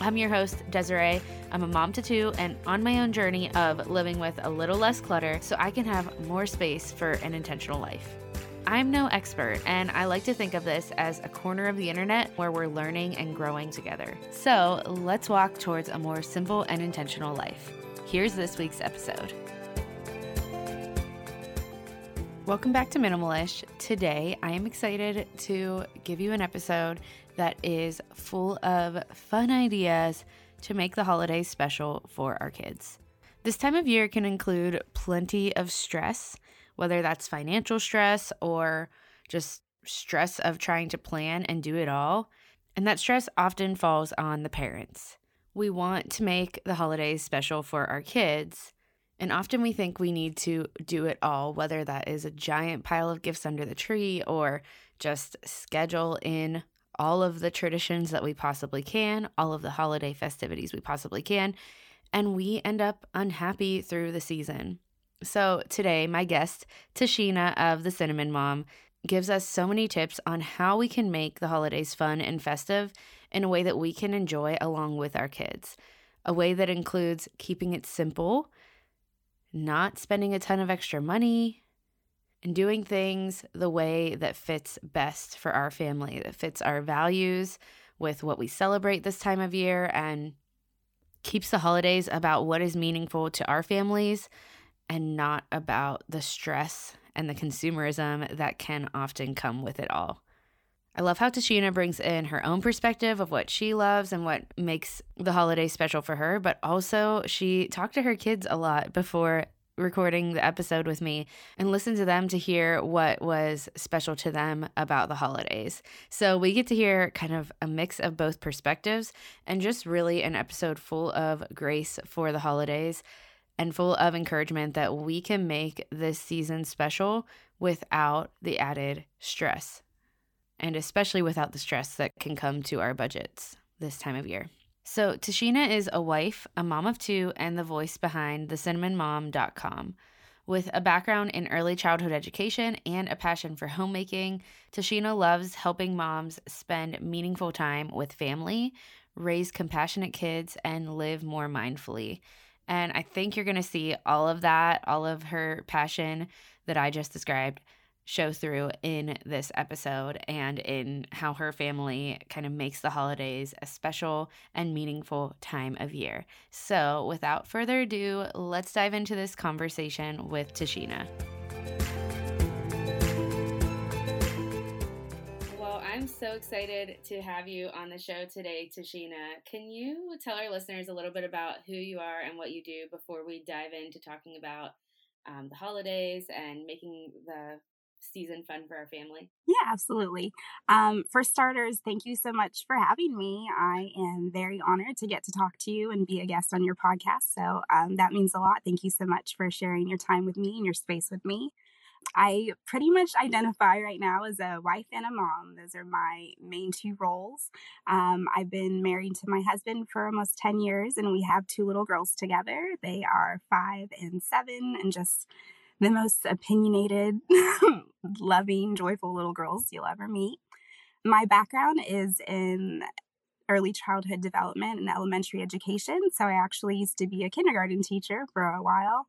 I'm your host, Desirae. I'm a mom to two and on my own journey of living with a little less clutter so I can have more space for an intentional life. I'm no expert, and I like to think of this as a corner of the internet where we're learning and growing together. So let's walk towards a more simple and intentional life. Here's this week's episode. Welcome back to Minimalish. Today, I am excited to give you an episode that is full of fun ideas to make the holidays special for our kids. This time of year can include plenty of stress, whether that's financial stress or just stress of trying to plan and do it all. And that stress often falls on the parents. We want to make the holidays special for our kids. And often we think we need to do it all, whether that is a giant pile of gifts under the tree or just schedule in all of the traditions that we possibly can, all of the holiday festivities we possibly can, and we end up unhappy through the season. So, today, my guest, Tasheena of the Cinnamon Mom, gives us so many tips on how we can make the holidays fun and festive in a way that we can enjoy along with our kids. A way that includes keeping it simple, not spending a ton of extra money, and doing things the way that fits best for our family, that fits our values with what we celebrate this time of year and keeps the holidays about what is meaningful to our families and not about the stress and the consumerism that can often come with it all. I love how Tasheena brings in her own perspective of what she loves and what makes the holiday special for her, but also she talked to her kids a lot before recording the episode with me and listen to them to hear what was special to them about the holidays. So we get to hear kind of a mix of both perspectives and just really an episode full of grace for the holidays and full of encouragement that we can make this season special without the added stress and especially without the stress that can come to our budgets this time of year. So, Tasheena is a wife, a mom of two, and the voice behind thecinnamonmom.com. With a background in early childhood education and a passion for homemaking, Tasheena loves helping moms spend meaningful time with family, raise compassionate kids, and live more mindfully. And I think you're going to see all of that, all of her passion that I just described show through in this episode and in how her family kind of makes the holidays a special and meaningful time of year. So, without further ado, let's dive into this conversation with Tasheena. Well, I'm so excited to have you on the show today, Tasheena. Can you tell our listeners a little bit about who you are and what you do before we dive into talking about um, the holidays and making the season fun for our family? Yeah, absolutely. Um, for starters, thank you so much for having me. I am very honored to get to talk to you and be a guest on your podcast. So um, that means a lot. Thank you so much for sharing your time with me and your space with me. I pretty much identify right now as a wife and a mom. Those are my main two roles. Um, I've been married to my husband for almost 10 years, and we have two little girls together. They are five and seven, and just the most opinionated, loving, joyful little girls you'll ever meet. My background is in early childhood development and elementary education. So I actually used to be a kindergarten teacher for a while.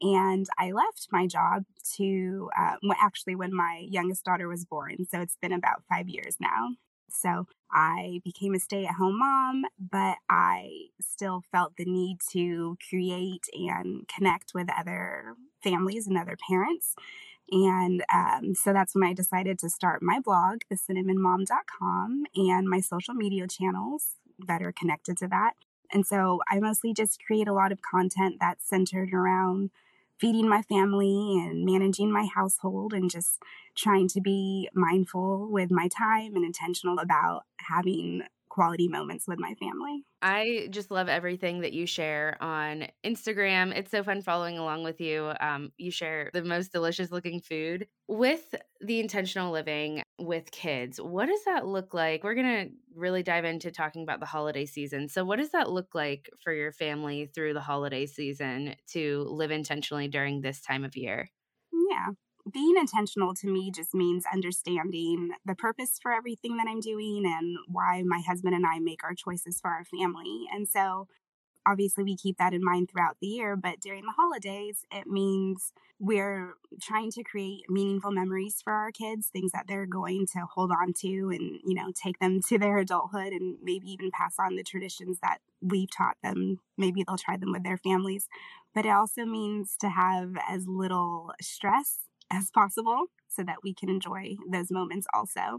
And I left my job to uh, actually when my youngest daughter was born. So it's been about five years now. So I became a stay at home mom, but I still felt the need to create and connect with other families and other parents. And um, so that's when I decided to start my blog, thecinnamonmom.com, and my social media channels that are connected to that. And so I mostly just create a lot of content that's centered around feeding my family and managing my household and just trying to be mindful with my time and intentional about having quality moments with my family. I just love everything that you share on Instagram. It's so fun following along with you. Um, you share the most delicious looking food with the intentional living with kids. What does that look like? We're going to really dive into talking about the holiday season. So, what does that look like for your family through the holiday season to live intentionally during this time of year? Yeah being intentional to me just means understanding the purpose for everything that I'm doing and why my husband and I make our choices for our family. And so, obviously, we keep that in mind throughout the year, but during the holidays, it means we're trying to create meaningful memories for our kids, things that they're going to hold on to and, you know, take them to their adulthood and maybe even pass on the traditions that we've taught them. Maybe they'll try them with their families. But it also means to have as little stress as possible so that we can enjoy those moments also.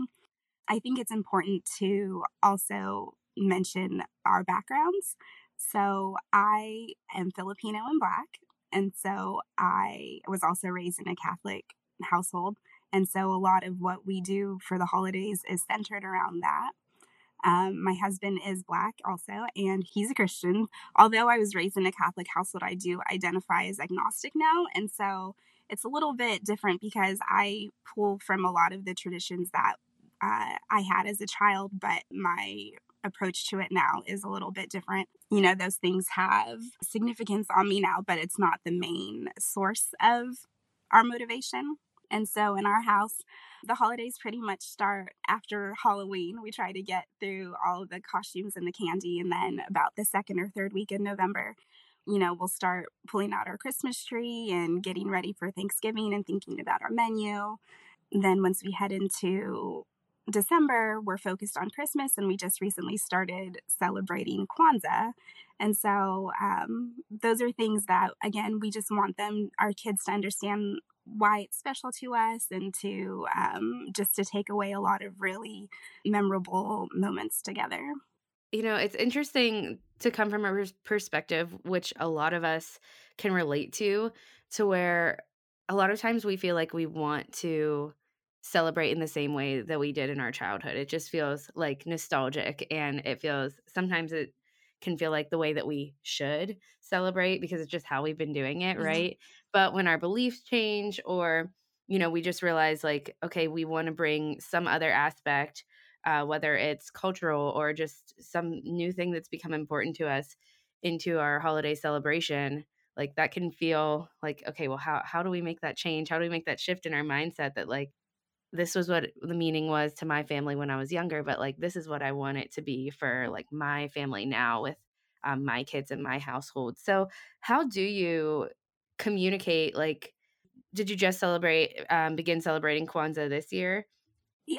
I think it's important to also mention our backgrounds. So I am Filipino and Black. And so I was also raised in a Catholic household. And so a lot of what we do for the holidays is centered around that. Um, my husband is Black also, and he's a Christian. Although I was raised in a Catholic household, I do identify as agnostic now. And so it's a little bit different because I pull from a lot of the traditions that uh, I had as a child, but my approach to it now is a little bit different. You know, those things have significance on me now, but it's not the main source of our motivation. And so in our house, the holidays pretty much start after Halloween. We try to get through all of the costumes and the candy, and then about the second or third week in November, you know, we'll start pulling out our Christmas tree and getting ready for Thanksgiving and thinking about our menu. Then once we head into December, we're focused on Christmas, and we just recently started celebrating Kwanzaa. And so, um, those are things that, again, we just want them, our kids, to understand why it's special to us and to um, just to take away a lot of really memorable moments together. You know, it's interesting to come from a perspective which a lot of us can relate to, to where a lot of times we feel like we want to celebrate in the same way that we did in our childhood. It just feels like nostalgic and it feels sometimes it can feel like the way that we should celebrate because it's just how we've been doing it, mm-hmm. right? But when our beliefs change or you know, we just realize like okay, we want to bring some other aspect uh, whether it's cultural or just some new thing that's become important to us into our holiday celebration like that can feel like okay well how how do we make that change? How do we make that shift in our mindset that like this was what the meaning was to my family when i was younger but like this is what i want it to be for like my family now with um, my kids and my household. So how do you communicate like did you just celebrate um, begin celebrating kwanzaa this year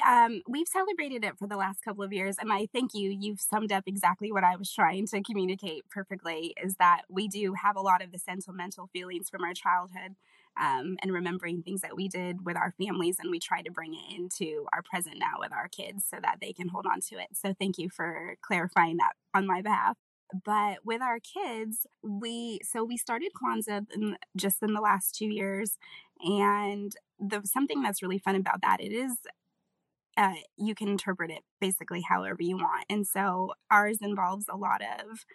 um, we've celebrated it for the last couple of years, and I thank you. You've summed up exactly what I was trying to communicate perfectly. Is that we do have a lot of the sentimental feelings from our childhood, um, and remembering things that we did with our families, and we try to bring it into our present now with our kids so that they can hold on to it. So thank you for clarifying that on my behalf but with our kids we so we started kwanzaa in, just in the last two years and the something that's really fun about that it is uh, you can interpret it basically however you want. And so ours involves a lot of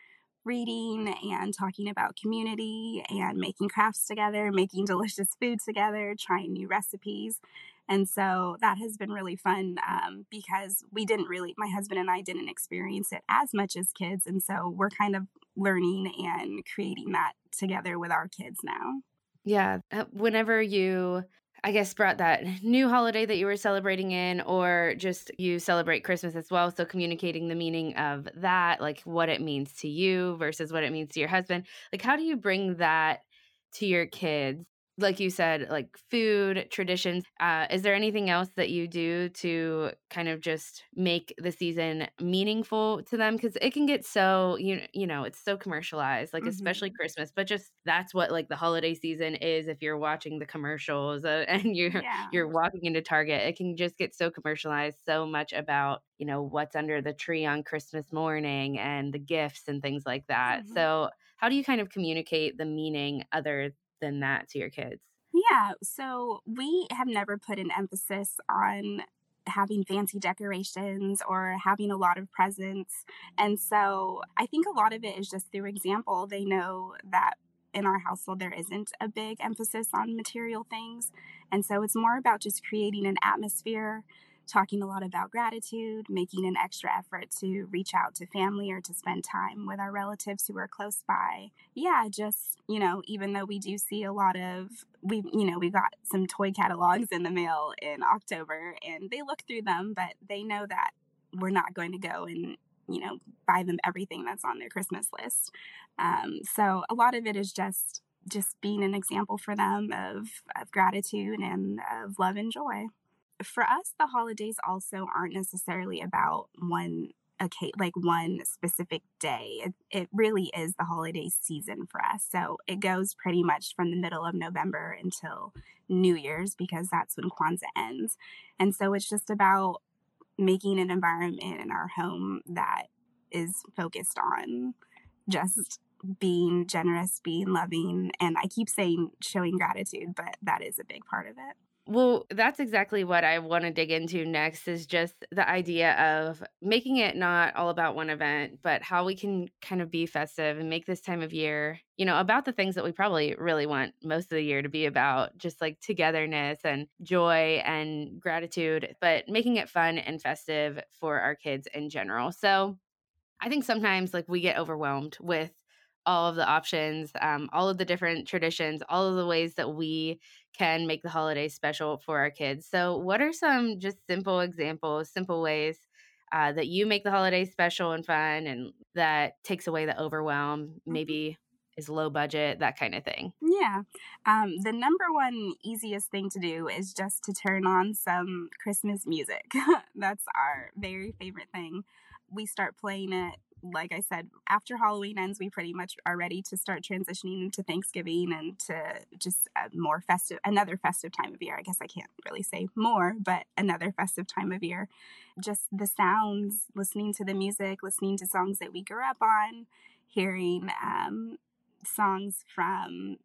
reading and talking about community and making crafts together, making delicious food together, trying new recipes. And so that has been really fun um, because we didn't really, my husband and I didn't experience it as much as kids. And so we're kind of learning and creating that together with our kids now. Yeah. Uh, whenever you I guess, brought that new holiday that you were celebrating in, or just you celebrate Christmas as well. So, communicating the meaning of that, like what it means to you versus what it means to your husband. Like, how do you bring that to your kids like you said, like food, traditions. Uh, is there anything else that you do to kind of just make the season meaningful to them? Because it can get so you you know it's so commercialized, like mm-hmm. especially Christmas. But just that's what like the holiday season is. If you're watching the commercials uh, and you're yeah. you're walking into Target, it can just get so commercialized. So much about you know what's under the tree on Christmas morning and the gifts and things like that. Mm-hmm. So how do you kind of communicate the meaning other than that to your kids? Yeah. So we have never put an emphasis on having fancy decorations or having a lot of presents. And so I think a lot of it is just through example. They know that in our household, there isn't a big emphasis on material things. And so it's more about just creating an atmosphere talking a lot about gratitude, making an extra effort to reach out to family or to spend time with our relatives who are close by. Yeah, just, you know, even though we do see a lot of, we, you know, we got some toy catalogs in the mail in October and they look through them, but they know that we're not going to go and, you know, buy them everything that's on their Christmas list. Um, so a lot of it is just, just being an example for them of, of gratitude and of love and joy for us, the holidays also aren't necessarily about one okay like one specific day. It, it really is the holiday season for us. So it goes pretty much from the middle of november until new year's because that's when kwanzaa ends. And so it's just about making an environment in our home that is focused on just being generous being loving and i keep saying showing gratitude but that is a big part of it well, that's exactly what I want to dig into next is just the idea of making it not all about one event, but how we can kind of be festive and make this time of year, you know, about the things that we probably really want most of the year to be about, just like togetherness and joy and gratitude, but making it fun and festive for our kids in general. So, I think sometimes like we get overwhelmed with all of the options, um, all of the different traditions, all of the ways that we can make the holidays special for our kids. So, what are some just simple examples, simple ways uh, that you make the holidays special and fun and that takes away the overwhelm? Mm-hmm. Maybe is low budget, that kind of thing. Yeah. Um, the number one easiest thing to do is just to turn on some Christmas music. That's our very favorite thing. We start playing it like I said, after Halloween ends, we pretty much are ready to start transitioning into Thanksgiving and to just a more festive, another festive time of year. I guess I can't really say more, but another festive time of year. Just the sounds, listening to the music, listening to songs that we grew up on, hearing um, songs from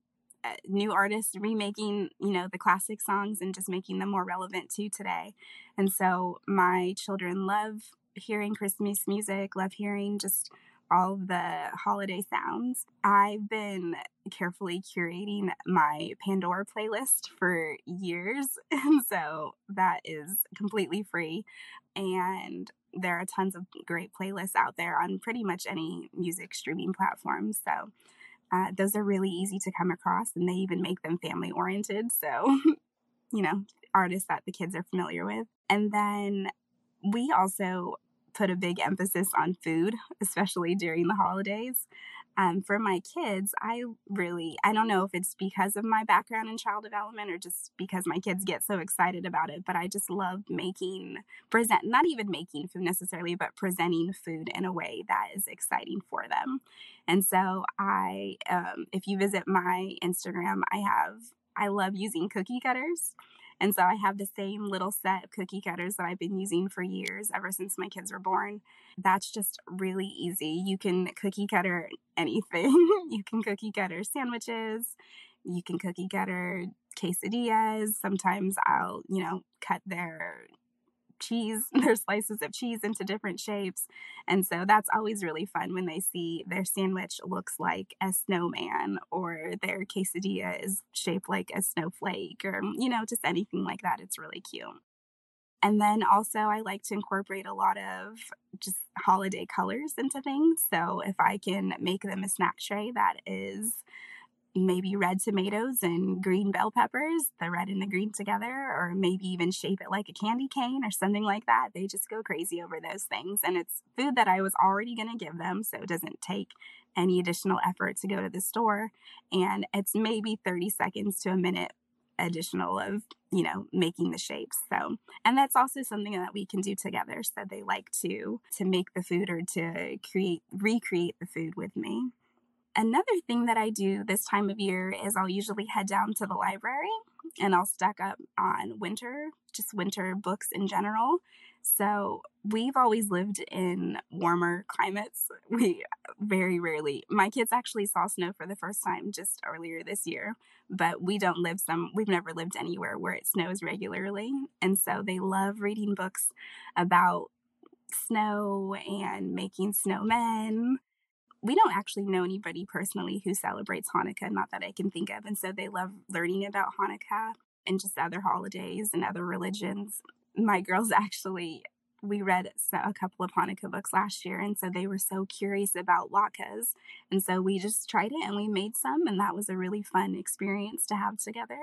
uh, new artists remaking you know the classic songs and just making them more relevant to today and so my children love hearing Christmas music, love hearing just all the holiday sounds. I've been carefully curating my Pandora playlist for years, and so that is completely free. And there are tons of great playlists out there on pretty much any music streaming platform. So uh, those are really easy to come across, and they even make them family oriented. So, you know, artists that the kids are familiar with. And then we also put a big emphasis on food, especially during the holidays. Um, for my kids, I really, I don't know if it's because of my background in child development or just because my kids get so excited about it, but I just love making, present, not even making food necessarily, but presenting food in a way that is exciting for them. And so I, um, if you visit my Instagram, I have, I love using cookie cutters. And so I have the same little set of cookie cutters that I've been using for years, ever since my kids were born. That's just really easy. You can cookie cutter anything. you can cookie cutter sandwiches. You can cookie cutter quesadillas. Sometimes I'll, you know, cut their cheese, their slices of cheese into different shapes. And so that's always really fun when they see their sandwich looks like a snowman or their quesadilla is shaped like a snowflake or, you know, just anything like that. It's really cute. And then also, I like to incorporate a lot of just holiday colors into things. So if I can make them a snack tray that is maybe red tomatoes and green bell peppers, the red and the green together, or maybe even shape it like a candy cane or something like that. They just go crazy over those things. And it's food that I was already going to give them, so it doesn't take any additional effort to go to the store. And it's maybe 30 seconds to a minute additional of you know making the shapes so and that's also something that we can do together so they like to to make the food or to create recreate the food with me Another thing that I do this time of year is I'll usually head down to the library and I'll stack up on winter, just winter books in general. So we've always lived in warmer climates. We very rarely, my kids actually saw snow for the first time just earlier this year, but we don't live some, we've never lived anywhere where it snows regularly. And so they love reading books about snow and making snowmen. We don't actually know anybody personally who celebrates Hanukkah, not that I can think of. And so they love learning about Hanukkah and just other holidays and other religions my girls actually we read a couple of Hanukkah books last year, and so they were so curious about latkes, and so we just tried it and we made some, and that was a really fun experience to have together.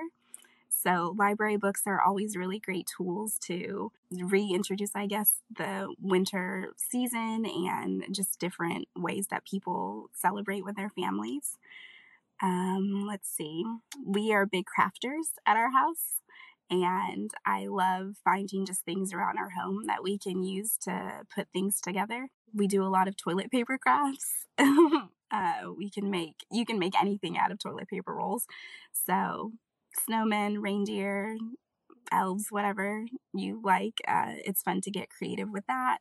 So library books are always really great tools to reintroduce, I guess, the winter season and just different ways that people celebrate with their families. Um, let's see, we are big crafters at our house. And I love finding just things around our home that we can use to put things together. We do a lot of toilet paper crafts. uh, we can make, you can make anything out of toilet paper rolls. So, snowmen, reindeer, elves, whatever you like. Uh, it's fun to get creative with that.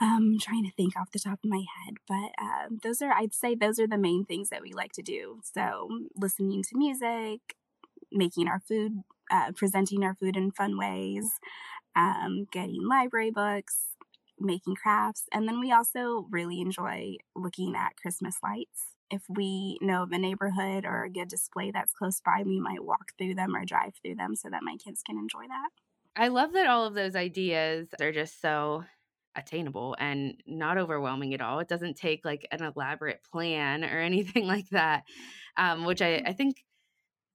I'm trying to think off the top of my head, but uh, those are, I'd say, those are the main things that we like to do. So, listening to music, making our food uh, presenting our food in fun ways, um, getting library books, making crafts. And then we also really enjoy looking at Christmas lights. If we know of a neighborhood or a good display that's close by, we might walk through them or drive through them so that my kids can enjoy that. I love that all of those ideas are just so attainable and not overwhelming at all. It doesn't take like an elaborate plan or anything like that, um, which I, I think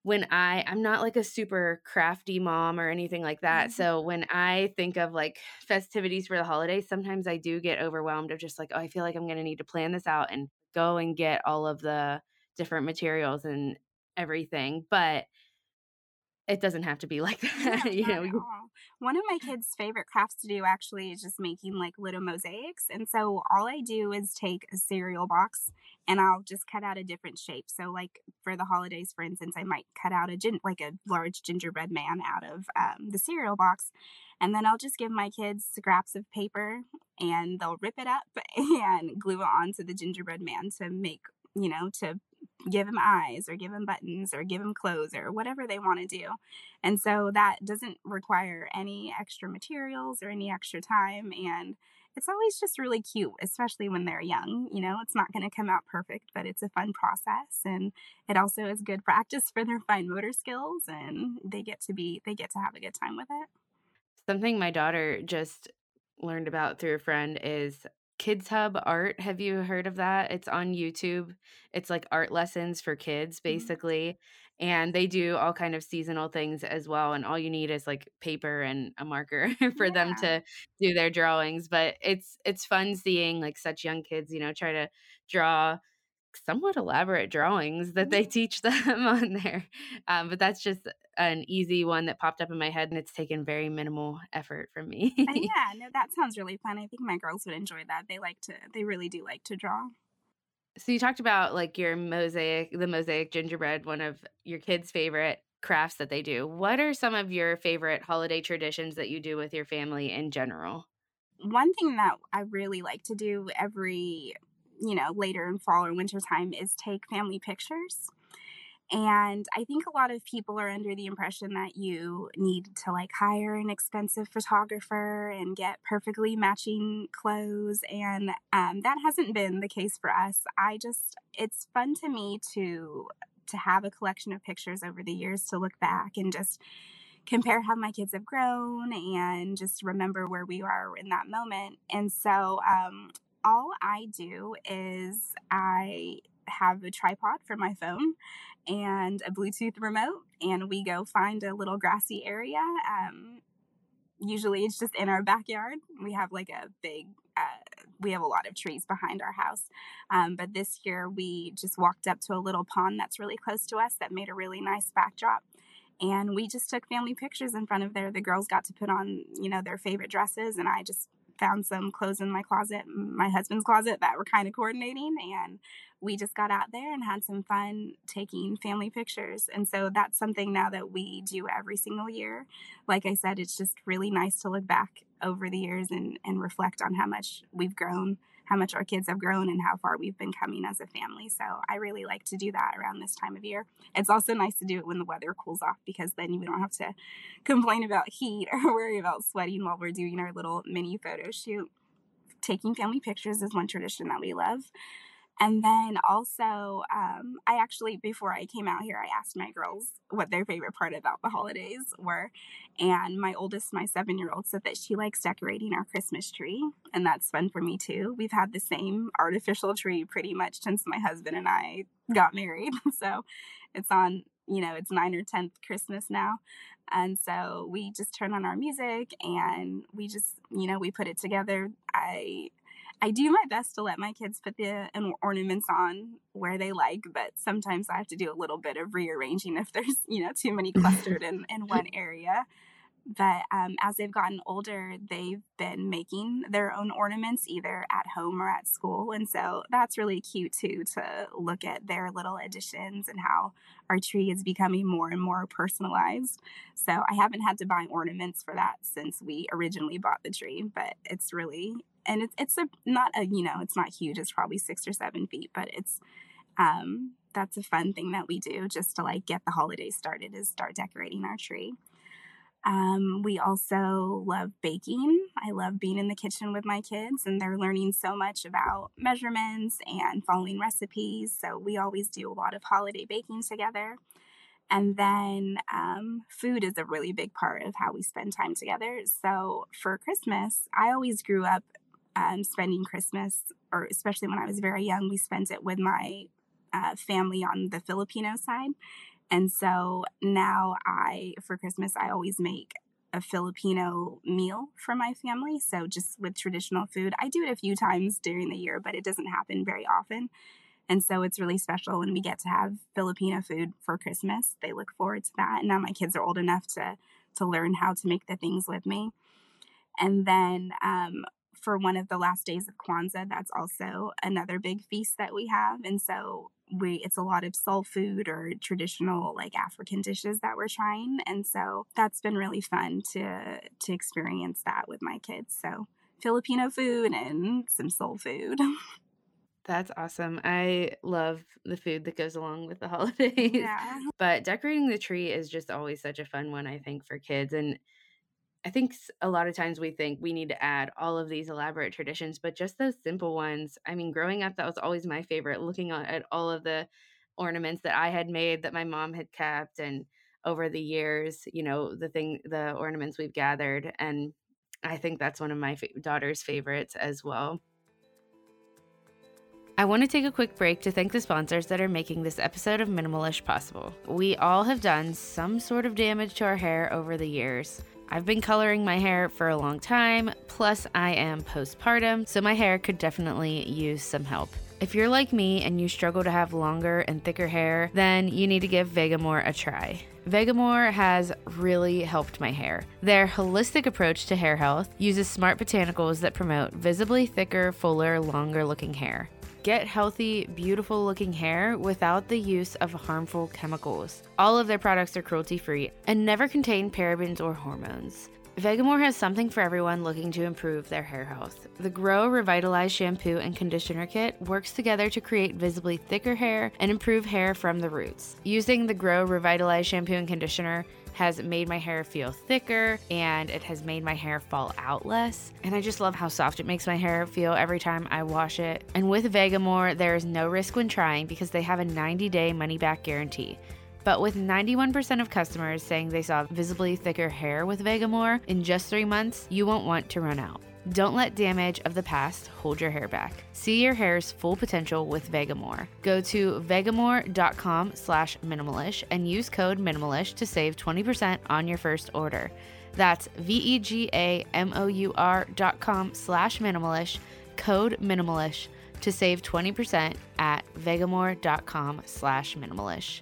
when I I'm not like a super crafty mom or anything like that. Mm-hmm. So when I think of like festivities for the holidays, sometimes I do get overwhelmed of just like, oh, I feel like I'm going to need to plan this out and go and get all of the different materials and everything. But it doesn't have to be like that. No, you know, one of my kids' favorite crafts to do actually is just making like little mosaics. And so all I do is take a cereal box and I'll just cut out a different shape. So like for the holidays, for instance, I might cut out a gin- like a large gingerbread man out of um, the cereal box. And then I'll just give my kids scraps of paper and they'll rip it up and glue it onto the gingerbread man to make, you know, to give him eyes or give him buttons or give him clothes or whatever they want to do. And so that doesn't require any extra materials or any extra time. And it's always just really cute, especially when they're young. You know, it's not going to come out perfect, but it's a fun process. And it also is good practice for their fine motor skills. And they get to be, they get to have a good time with it. Something my daughter just learned about through a friend is Kids Hub Art. Have you heard of that? It's on YouTube. It's like art lessons for kids mm-hmm. basically. Mm-hmm. And they do all kind of seasonal things as well and all you need is like paper and a marker for yeah. them to do their drawings, but it's it's fun seeing like such young kids, you know, try to draw somewhat elaborate drawings that they teach them on there. Um, but that's just an easy one that popped up in my head and it's taken very minimal effort from me. Uh, yeah, no, that sounds really fun. I think my girls would enjoy that. They like to, they really do like to draw. So you talked about like your mosaic, the mosaic gingerbread, one of your kids' favorite crafts that they do. What are some of your favorite holiday traditions that you do with your family in general? One thing that I really like to do every you know, later in fall or winter time is take family pictures. And I think a lot of people are under the impression that you need to like hire an expensive photographer and get perfectly matching clothes. And um, that hasn't been the case for us. I just, it's fun to me to to have a collection of pictures over the years to look back and just compare how my kids have grown and just remember where we are in that moment. And so um, all I do is I have a tripod for my phone and a Bluetooth remote, and we go find a little grassy area. Um, usually it's just in our backyard. We have like a big, uh, we have a lot of trees behind our house. Um, but this year we just walked up to a little pond that's really close to us that made a really nice backdrop. And we just took family pictures in front of there. The girls got to put on, you know, their favorite dresses, and I just found some clothes in my closet, my husband's closet, that were kind of coordinating. And we just got out there and had some fun taking family pictures. And so that's something now that we do every single year. Like I said, it's just really nice to look back over the years and, and reflect on how much we've grown, how much our kids have grown, and how far we've been coming as a family. So I really like to do that around this time of year. It's also nice to do it when the weather cools off because then we don't have to complain about heat or worry about sweating while we're doing our little mini photo shoot. Taking family pictures is one tradition that we love. And then also, um, I actually, before I came out here, I asked my girls what their favorite part about the holidays were. And my oldest, my seven year old, said that she likes decorating our Christmas tree. And that's fun for me too. We've had the same artificial tree pretty much since my husband and I got married. So it's on, you know, it's nine or 10th Christmas now. And so we just turn on our music and we just, you know, we put it together. I I do my best to let my kids put the ornaments on where they like, but sometimes I have to do a little bit of rearranging if there's, you know, too many clustered in, in one area. But um, as they've gotten older, they've been making their own ornaments either at home or at school. And so that's really cute too to look at their little additions and how our tree is becoming more and more personalized. So I haven't had to buy ornaments for that since we originally bought the tree, but it's really and it's it's a not a you know it's not huge it's probably six or seven feet but it's um that's a fun thing that we do just to like get the holidays started is start decorating our tree um, we also love baking. I love being in the kitchen with my kids, and they're learning so much about measurements and following recipes. So, we always do a lot of holiday baking together. And then um, food is a really big part of how we spend time together. So, for Christmas, I always grew up um, spending Christmas, or especially when I was very young, we spent it with my uh, family on the Filipino side. And so now I, for Christmas, I always make a Filipino meal for my family. So just with traditional food, I do it a few times during the year, but it doesn't happen very often. And so it's really special when we get to have Filipino food for Christmas. They look forward to that. And now my kids are old enough to to learn how to make the things with me. And then um, for one of the last days of Kwanzaa, that's also another big feast that we have. And so we it's a lot of soul food or traditional like African dishes that we're trying. And so that's been really fun to to experience that with my kids. So Filipino food and some soul food. That's awesome. I love the food that goes along with the holidays. Yeah. But decorating the tree is just always such a fun one, I think, for kids. And I think a lot of times we think we need to add all of these elaborate traditions, but just those simple ones. I mean, growing up, that was always my favorite, looking at all of the ornaments that I had made that my mom had kept. And over the years, you know, the thing, the ornaments we've gathered. And I think that's one of my fa- daughter's favorites as well. I want to take a quick break to thank the sponsors that are making this episode of Minimalish possible. We all have done some sort of damage to our hair over the years. I've been coloring my hair for a long time, plus, I am postpartum, so my hair could definitely use some help. If you're like me and you struggle to have longer and thicker hair, then you need to give Vegamour a try. Vegamour has really helped my hair. Their holistic approach to hair health uses smart botanicals that promote visibly thicker, fuller, longer looking hair. Get healthy, beautiful looking hair without the use of harmful chemicals. All of their products are cruelty free and never contain parabens or hormones. Vegamour has something for everyone looking to improve their hair health. The Grow Revitalize shampoo and conditioner kit works together to create visibly thicker hair and improve hair from the roots. Using the Grow Revitalize shampoo and conditioner, has made my hair feel thicker and it has made my hair fall out less. And I just love how soft it makes my hair feel every time I wash it. And with Vegamour, there is no risk when trying because they have a 90 day money back guarantee. But with 91% of customers saying they saw visibly thicker hair with Vegamour in just three months, you won't want to run out. Don't let damage of the past hold your hair back. See your hair's full potential with Vegamour. Go to vegamour.com slash minimalish and use code minimalish to save 20% on your first order. That's V-E-G-A-M-O-U-R dot com slash minimalish, code minimalish to save 20% at vegamour.com slash minimalish.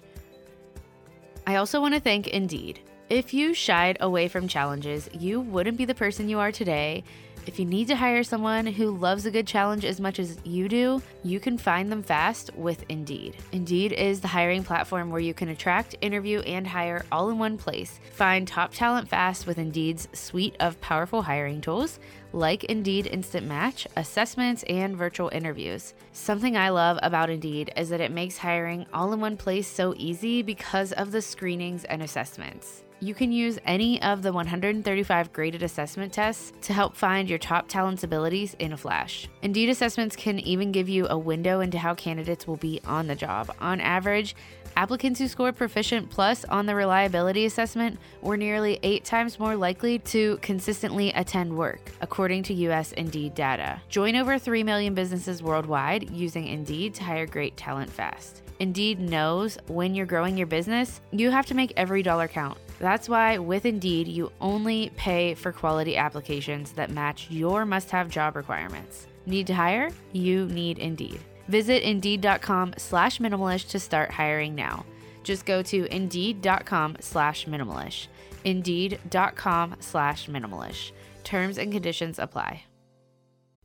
I also want to thank Indeed. If you shied away from challenges, you wouldn't be the person you are today. If you need to hire someone who loves a good challenge as much as you do, you can find them fast with Indeed. Indeed is the hiring platform where you can attract, interview, and hire all in one place. Find top talent fast with Indeed's suite of powerful hiring tools like Indeed Instant Match, assessments, and virtual interviews. Something I love about Indeed is that it makes hiring all in one place so easy because of the screenings and assessments. You can use any of the 135 graded assessment tests to help find your top talent's abilities in a flash. Indeed assessments can even give you a window into how candidates will be on the job. On average, applicants who score proficient plus on the reliability assessment were nearly eight times more likely to consistently attend work, according to US Indeed data. Join over 3 million businesses worldwide using Indeed to hire great talent fast. Indeed knows when you're growing your business, you have to make every dollar count. That's why with Indeed, you only pay for quality applications that match your must have job requirements. Need to hire? You need Indeed. Visit Indeed.com slash minimalish to start hiring now. Just go to Indeed.com slash minimalish. Indeed.com slash minimalish. Terms and conditions apply.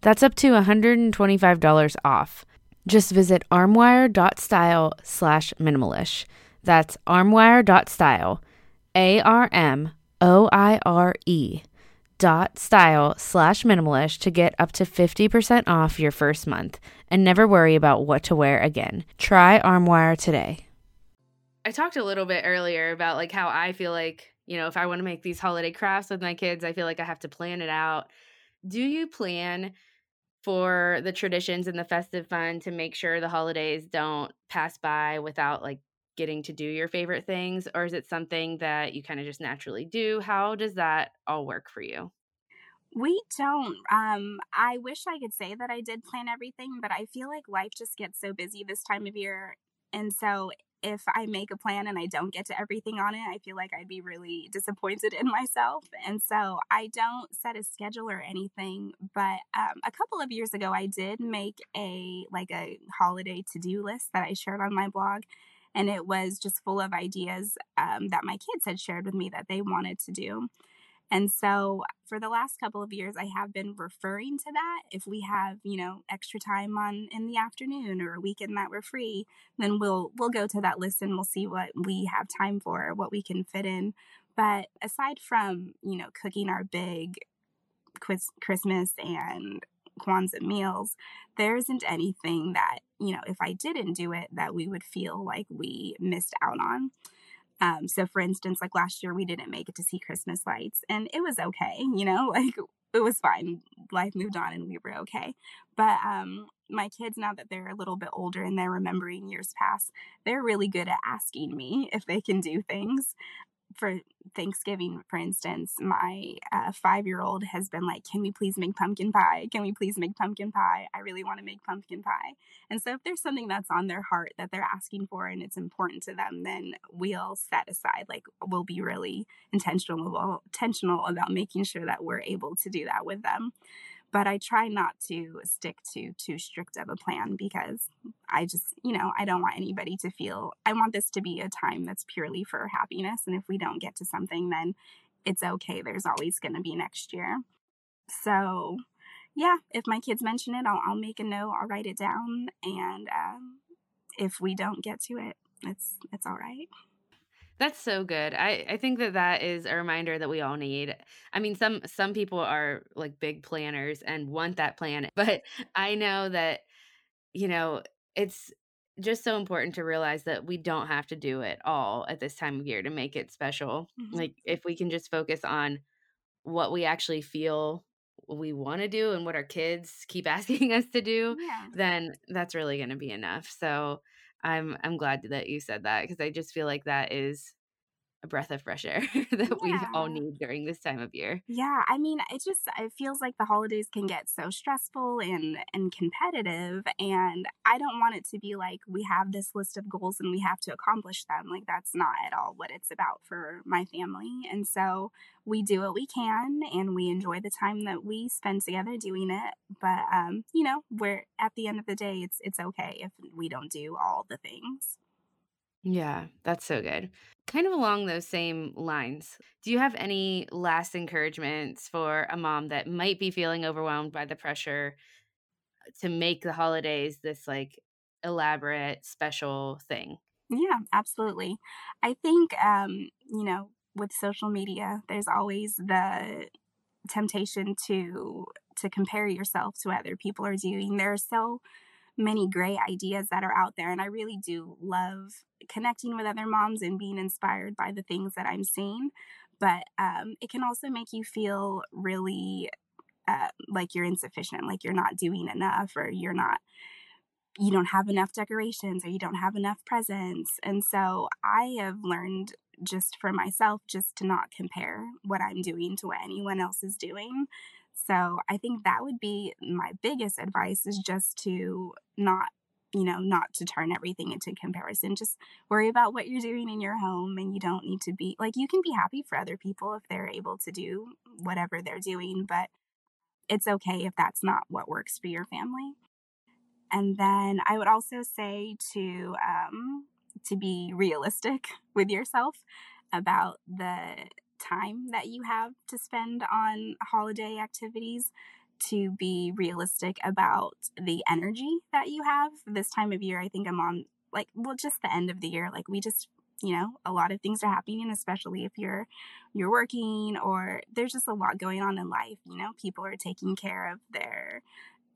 That's up to $125 off. Just visit armoire.style slash minimalish. That's armoire.style, A R M O I R E dot style slash minimalish to get up to 50% off your first month and never worry about what to wear again. Try Armoire today. I talked a little bit earlier about like how I feel like, you know, if I want to make these holiday crafts with my kids, I feel like I have to plan it out. Do you plan for the traditions and the festive fun to make sure the holidays don't pass by without like getting to do your favorite things or is it something that you kind of just naturally do? How does that all work for you? We don't um i wish i could say that i did plan everything but i feel like life just gets so busy this time of year and so if I make a plan and I don't get to everything on it, I feel like I'd be really disappointed in myself. And so I don't set a schedule or anything. But um, a couple of years ago, I did make a like a holiday to do list that I shared on my blog. And it was just full of ideas um, that my kids had shared with me that they wanted to do. And so for the last couple of years, I have been referring to that. If we have, you know, extra time on in the afternoon or a weekend that we're free, then we'll we'll go to that list and we'll see what we have time for, what we can fit in. But aside from, you know, cooking our big Christmas and Kwanzaa meals, there isn't anything that, you know, if I didn't do it, that we would feel like we missed out on. Um, so, for instance, like last year, we didn't make it to see Christmas lights, and it was okay, you know, like it was fine. Life moved on, and we were okay. But um, my kids, now that they're a little bit older and they're remembering years past, they're really good at asking me if they can do things for Thanksgiving, for instance, my uh, five year old has been like, Can we please make pumpkin pie? Can we please make pumpkin pie? I really want to make pumpkin pie. And so, if there's something that's on their heart that they're asking for and it's important to them, then we'll set aside, like, we'll be really intentional, intentional about making sure that we're able to do that with them. But I try not to stick to too strict of a plan because I just, you know, I don't want anybody to feel, I want this to be a time that's purely for happiness. And if we don't get to something, then it's okay. There's always going to be next year. So, yeah, if my kids mention it, I'll, I'll make a note, I'll write it down. And um, if we don't get to it, it's, it's all right. That's so good. I, I think that that is a reminder that we all need. I mean, some some people are like big planners and want that plan, but I know that you know it's just so important to realize that we don't have to do it all at this time of year to make it special. Mm-hmm. Like if we can just focus on what we actually feel we want to do and what our kids keep asking us to do, yeah. then that's really going to be enough. So I'm I'm glad that you said that because I just feel like that is a breath of fresh air that yeah. we all need during this time of year. Yeah, I mean, it just it feels like the holidays can get so stressful and and competitive and I don't want it to be like we have this list of goals and we have to accomplish them. Like that's not at all what it's about for my family. And so we do what we can and we enjoy the time that we spend together doing it, but um, you know, we're at the end of the day it's it's okay if we don't do all the things. Yeah, that's so good. Kind of along those same lines, do you have any last encouragements for a mom that might be feeling overwhelmed by the pressure to make the holidays this like elaborate, special thing? Yeah, absolutely. I think, um, you know, with social media, there's always the temptation to to compare yourself to what other people are doing. There are so many great ideas that are out there. And I really do love connecting with other moms and being inspired by the things that I'm seeing. But um, it can also make you feel really uh, like you're insufficient, like you're not doing enough, or you're not, you don't have enough decorations, or you don't have enough presents. And so I have learned just for myself just to not compare what I'm doing to what anyone else is doing so I think that would be my biggest advice is just to not you know, not to turn everything into comparison. Just worry about what you're doing in your home and you don't need to be like you can be happy for other people if they're able to do whatever they're doing, but it's okay if that's not what works for your family. And then I would also say to um to be realistic with yourself about the time that you have to spend on holiday activities to be realistic about the energy that you have this time of year. I think I'm on like well just the end of the year like we just you know a lot of things are happening especially if you're you're working or there's just a lot going on in life you know people are taking care of their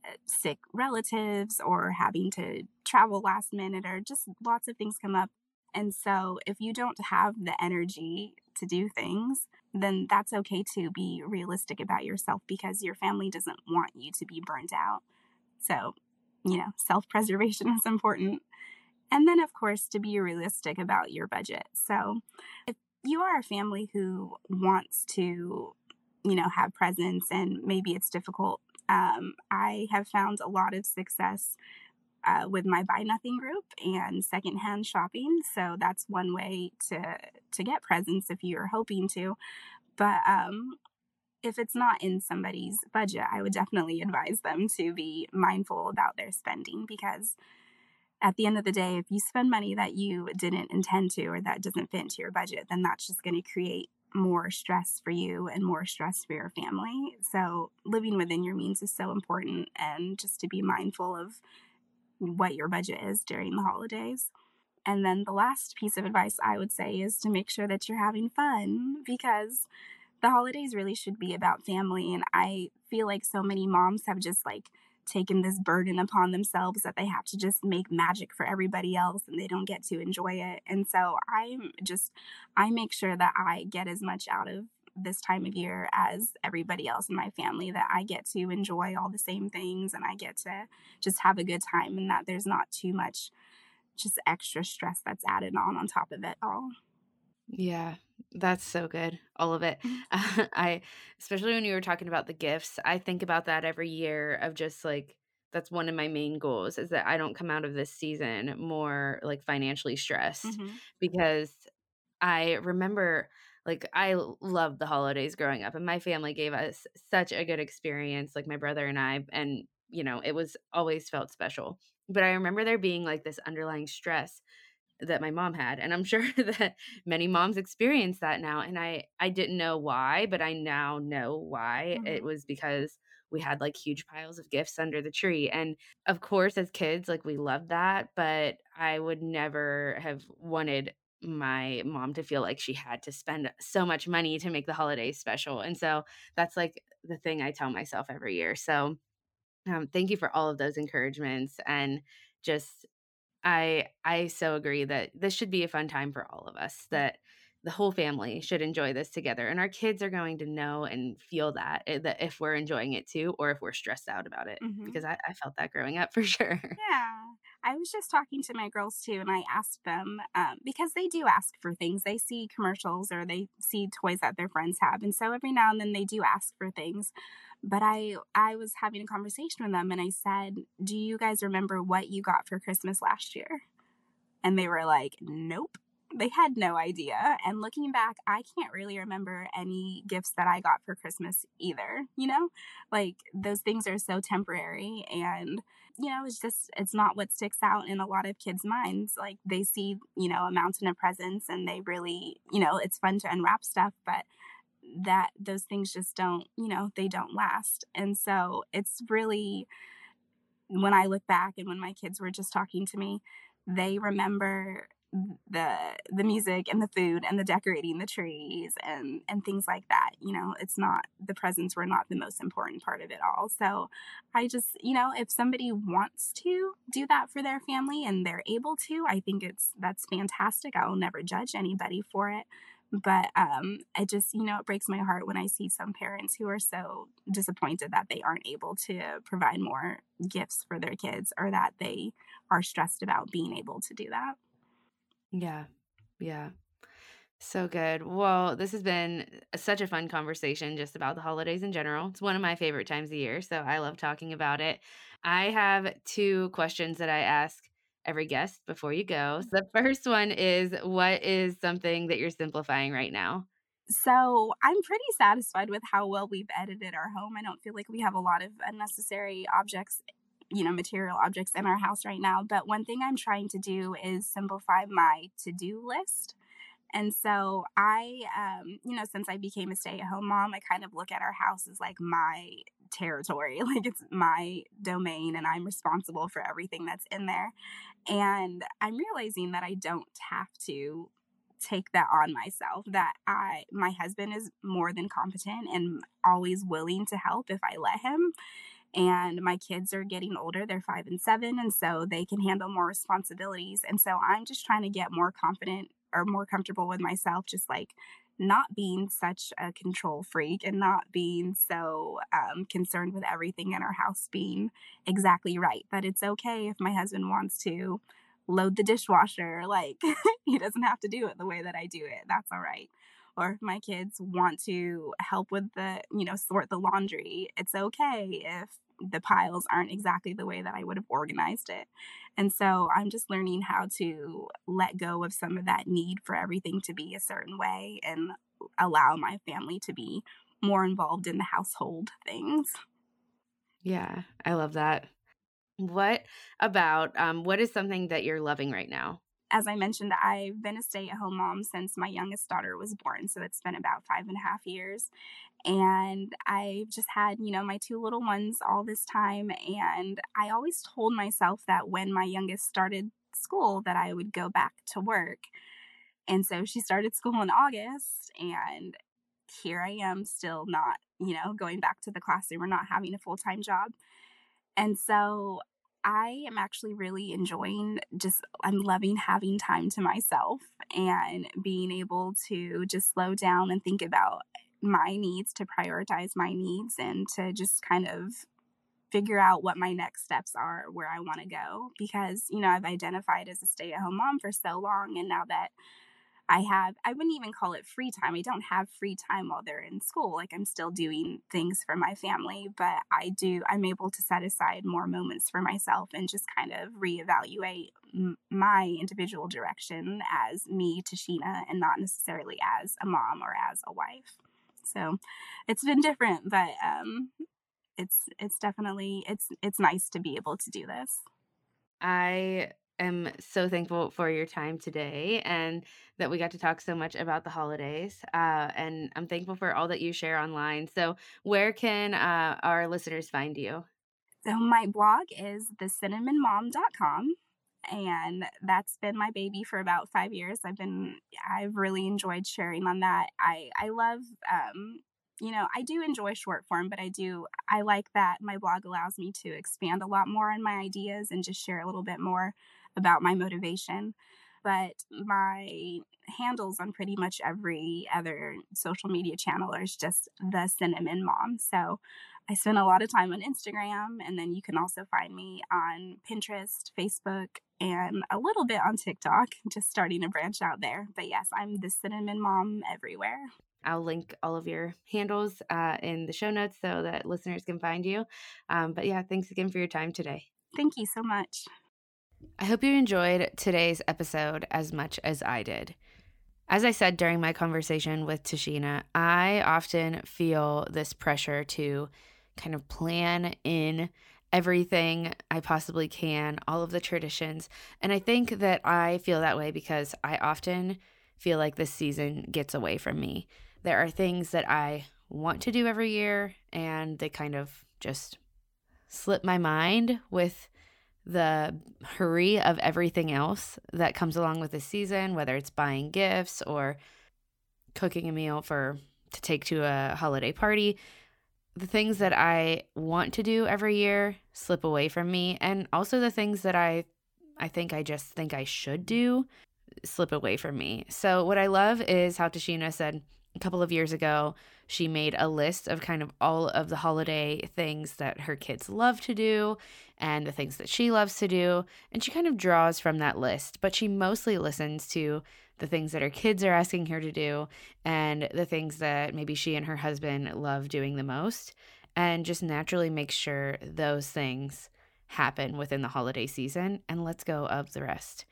uh, sick relatives or having to travel last minute or just lots of things come up and so if you don't have the energy to do things, then that's okay to be realistic about yourself because your family doesn't want you to be burnt out. So, you know, self preservation is important. And then, of course, to be realistic about your budget. So, if you are a family who wants to, you know, have presents and maybe it's difficult, um, I have found a lot of success uh, with my buy nothing group and secondhand shopping. So that's one way to to get presents if you're hoping to. But um, if it's not in somebody's budget, I would definitely advise them to be mindful about their spending because at the end of the day, if you spend money that you didn't intend to or that doesn't fit into your budget, then that's just going to create more stress for you and more stress for your family. So, living within your means is so important, and just to be mindful of what your budget is during the holidays. And then the last piece of advice I would say is to make sure that you're having fun because the holidays really should be about family. And I feel like so many moms have just like taken this burden upon themselves that they have to just make magic for everybody else and they don't get to enjoy it. And so I'm just, I make sure that I get as much out of this time of year as everybody else in my family that I get to enjoy all the same things and I get to just have a good time and that there's not too much just extra stress that's added on on top of it all. Yeah, that's so good. All of it. Uh, I especially when you were talking about the gifts, I think about that every year of just like that's one of my main goals is that I don't come out of this season more like financially stressed mm-hmm. because I remember like I loved the holidays growing up and my family gave us such a good experience like my brother and I and you know it was always felt special but I remember there being like this underlying stress that my mom had and I'm sure that many moms experience that now and I I didn't know why but I now know why mm-hmm. it was because we had like huge piles of gifts under the tree and of course as kids like we loved that but I would never have wanted my mom to feel like she had to spend so much money to make the holidays special. And so that's like the thing I tell myself every year. So um, thank you for all of those encouragements and just I I so agree that this should be a fun time for all of us that the whole family should enjoy this together and our kids are going to know and feel that eh, that if we're enjoying it too or if we're stressed out about it mm-hmm. because I, I, felt that growing up for sure. Yeah i was just talking to my girls too and i asked them um, because they do ask for things they see commercials or they see toys that their friends have and so every now and then they do ask for things but i i was having a conversation with them and i said do you guys remember what you got for christmas last year? And they were like nope they had no idea. And looking back, I can't really remember any gifts that I got for Christmas either, you know? Like those things are so temporary and you know, it's just it's not what sticks out in a lot of kids' minds. Like they see, you know, a mountain of presents and they really, you know, it's fun to unwrap stuff, but that those things just don't, you know, they don't last. And so it's really when I look back and when my kids were just talking to me, they remember the the music and the food and the decorating the trees and and things like that you know it's not the presents were not the most important part of it all. So i just you know if somebody wants to do that for their family and they're able to i think it's that's fantastic. I will never judge anybody for it. But um it just you know it breaks my heart when i see some parents who are so disappointed that they aren't able to provide more gifts for their kids or that they are stressed about being able to do that yeah. Yeah. So good. Well, this has been such a fun conversation just about the holidays in general. It's one of my favorite times of year, so I love talking about it. I have two questions that I ask every guest before you go. So the first one is what is something that you're simplifying right now? So I'm pretty satisfied with how well we've edited our home. I don't feel like we have a lot of unnecessary objects you know, material objects in our house right now. But one thing I'm trying to do is simplify my to do list. And so I, um, you know, since I became a stay at home mom, I kind of look at our house as like my territory, like it's my domain and I'm responsible for everything that's in there. And I'm realizing that I don't have to take that on myself that I my husband is more than competent and always willing to help if I let him and my kids are getting older they're five and seven and so they can handle more responsibilities and so i'm just trying to get more confident or more comfortable with myself just like not being such a control freak and not being so um, concerned with everything in our house being exactly right that it's okay if my husband wants to load the dishwasher like he doesn't have to do it the way that i do it that's all right or if my kids want to help with the, you know, sort the laundry, it's okay if the piles aren't exactly the way that I would have organized it. And so I'm just learning how to let go of some of that need for everything to be a certain way and allow my family to be more involved in the household things. Yeah, I love that. What about um what is something that you're loving right now? As I mentioned, I've been a stay at home mom since my youngest daughter was born. So it's been about five and a half years. And I've just had, you know, my two little ones all this time. And I always told myself that when my youngest started school, that I would go back to work. And so she started school in August. And here I am still not, you know, going back to the classroom or not having a full time job. And so I am actually really enjoying just, I'm loving having time to myself and being able to just slow down and think about my needs, to prioritize my needs, and to just kind of figure out what my next steps are, where I want to go. Because, you know, I've identified as a stay at home mom for so long. And now that I have, I wouldn't even call it free time. I don't have free time while they're in school. Like I'm still doing things for my family, but I do, I'm able to set aside more moments for myself and just kind of reevaluate m- my individual direction as me, Tasheena, and not necessarily as a mom or as a wife. So it's been different, but um, it's it's definitely it's it's nice to be able to do this. I am so thankful for your time today and that we got to talk so much about the holidays. Uh, and I'm thankful for all that you share online. So, where can uh, our listeners find you? So, my blog is thecinnamonmom.com and that's been my baby for about five years i've been i've really enjoyed sharing on that i i love um you know i do enjoy short form but i do i like that my blog allows me to expand a lot more on my ideas and just share a little bit more about my motivation. But my handles on pretty much every other social media channel are just the cinnamon mom. So I spend a lot of time on Instagram, and then you can also find me on Pinterest, Facebook, and a little bit on TikTok, just starting to branch out there. But yes, I'm the cinnamon mom everywhere. I'll link all of your handles uh, in the show notes so that listeners can find you. Um, but yeah, thanks again for your time today. Thank you so much. I hope you enjoyed today's episode as much as I did. As I said during my conversation with Tasheena, I often feel this pressure to kind of plan in everything I possibly can, all of the traditions. And I think that I feel that way because I often feel like this season gets away from me. There are things that I want to do every year, and they kind of just slip my mind with the hurry of everything else that comes along with the season, whether it's buying gifts or cooking a meal for to take to a holiday party. The things that I want to do every year slip away from me and also the things that I I think I just think I should do slip away from me. So what I love is how Tasheena said a couple of years ago, she made a list of kind of all of the holiday things that her kids love to do and the things that she loves to do. And she kind of draws from that list, but she mostly listens to the things that her kids are asking her to do and the things that maybe she and her husband love doing the most, and just naturally makes sure those things happen within the holiday season and lets go of the rest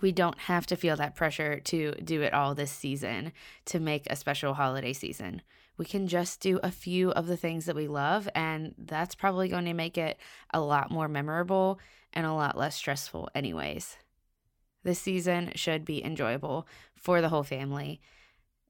we don't have to feel that pressure to do it all this season to make a special holiday season. We can just do a few of the things that we love, and that's probably going to make it a lot more memorable and a lot less stressful, anyways. This season should be enjoyable for the whole family.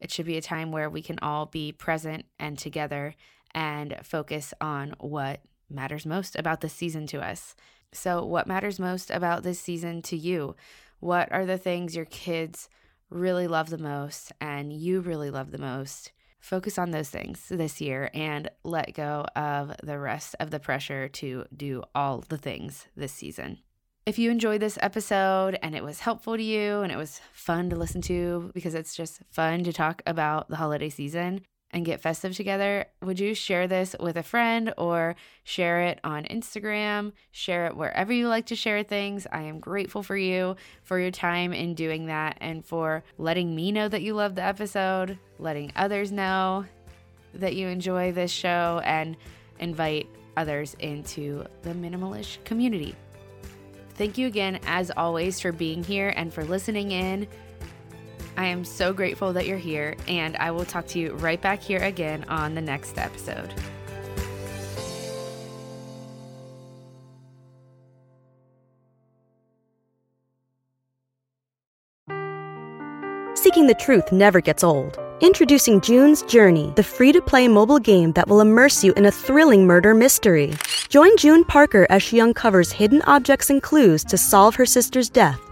It should be a time where we can all be present and together and focus on what matters most about this season to us. So, what matters most about this season to you? What are the things your kids really love the most and you really love the most? Focus on those things this year and let go of the rest of the pressure to do all the things this season. If you enjoyed this episode and it was helpful to you and it was fun to listen to because it's just fun to talk about the holiday season, and get festive together, would you share this with a friend or share it on Instagram? Share it wherever you like to share things. I am grateful for you for your time in doing that and for letting me know that you love the episode, letting others know that you enjoy this show, and invite others into the minimalish community. Thank you again, as always, for being here and for listening in. I am so grateful that you're here, and I will talk to you right back here again on the next episode. Seeking the truth never gets old. Introducing June's Journey, the free to play mobile game that will immerse you in a thrilling murder mystery. Join June Parker as she uncovers hidden objects and clues to solve her sister's death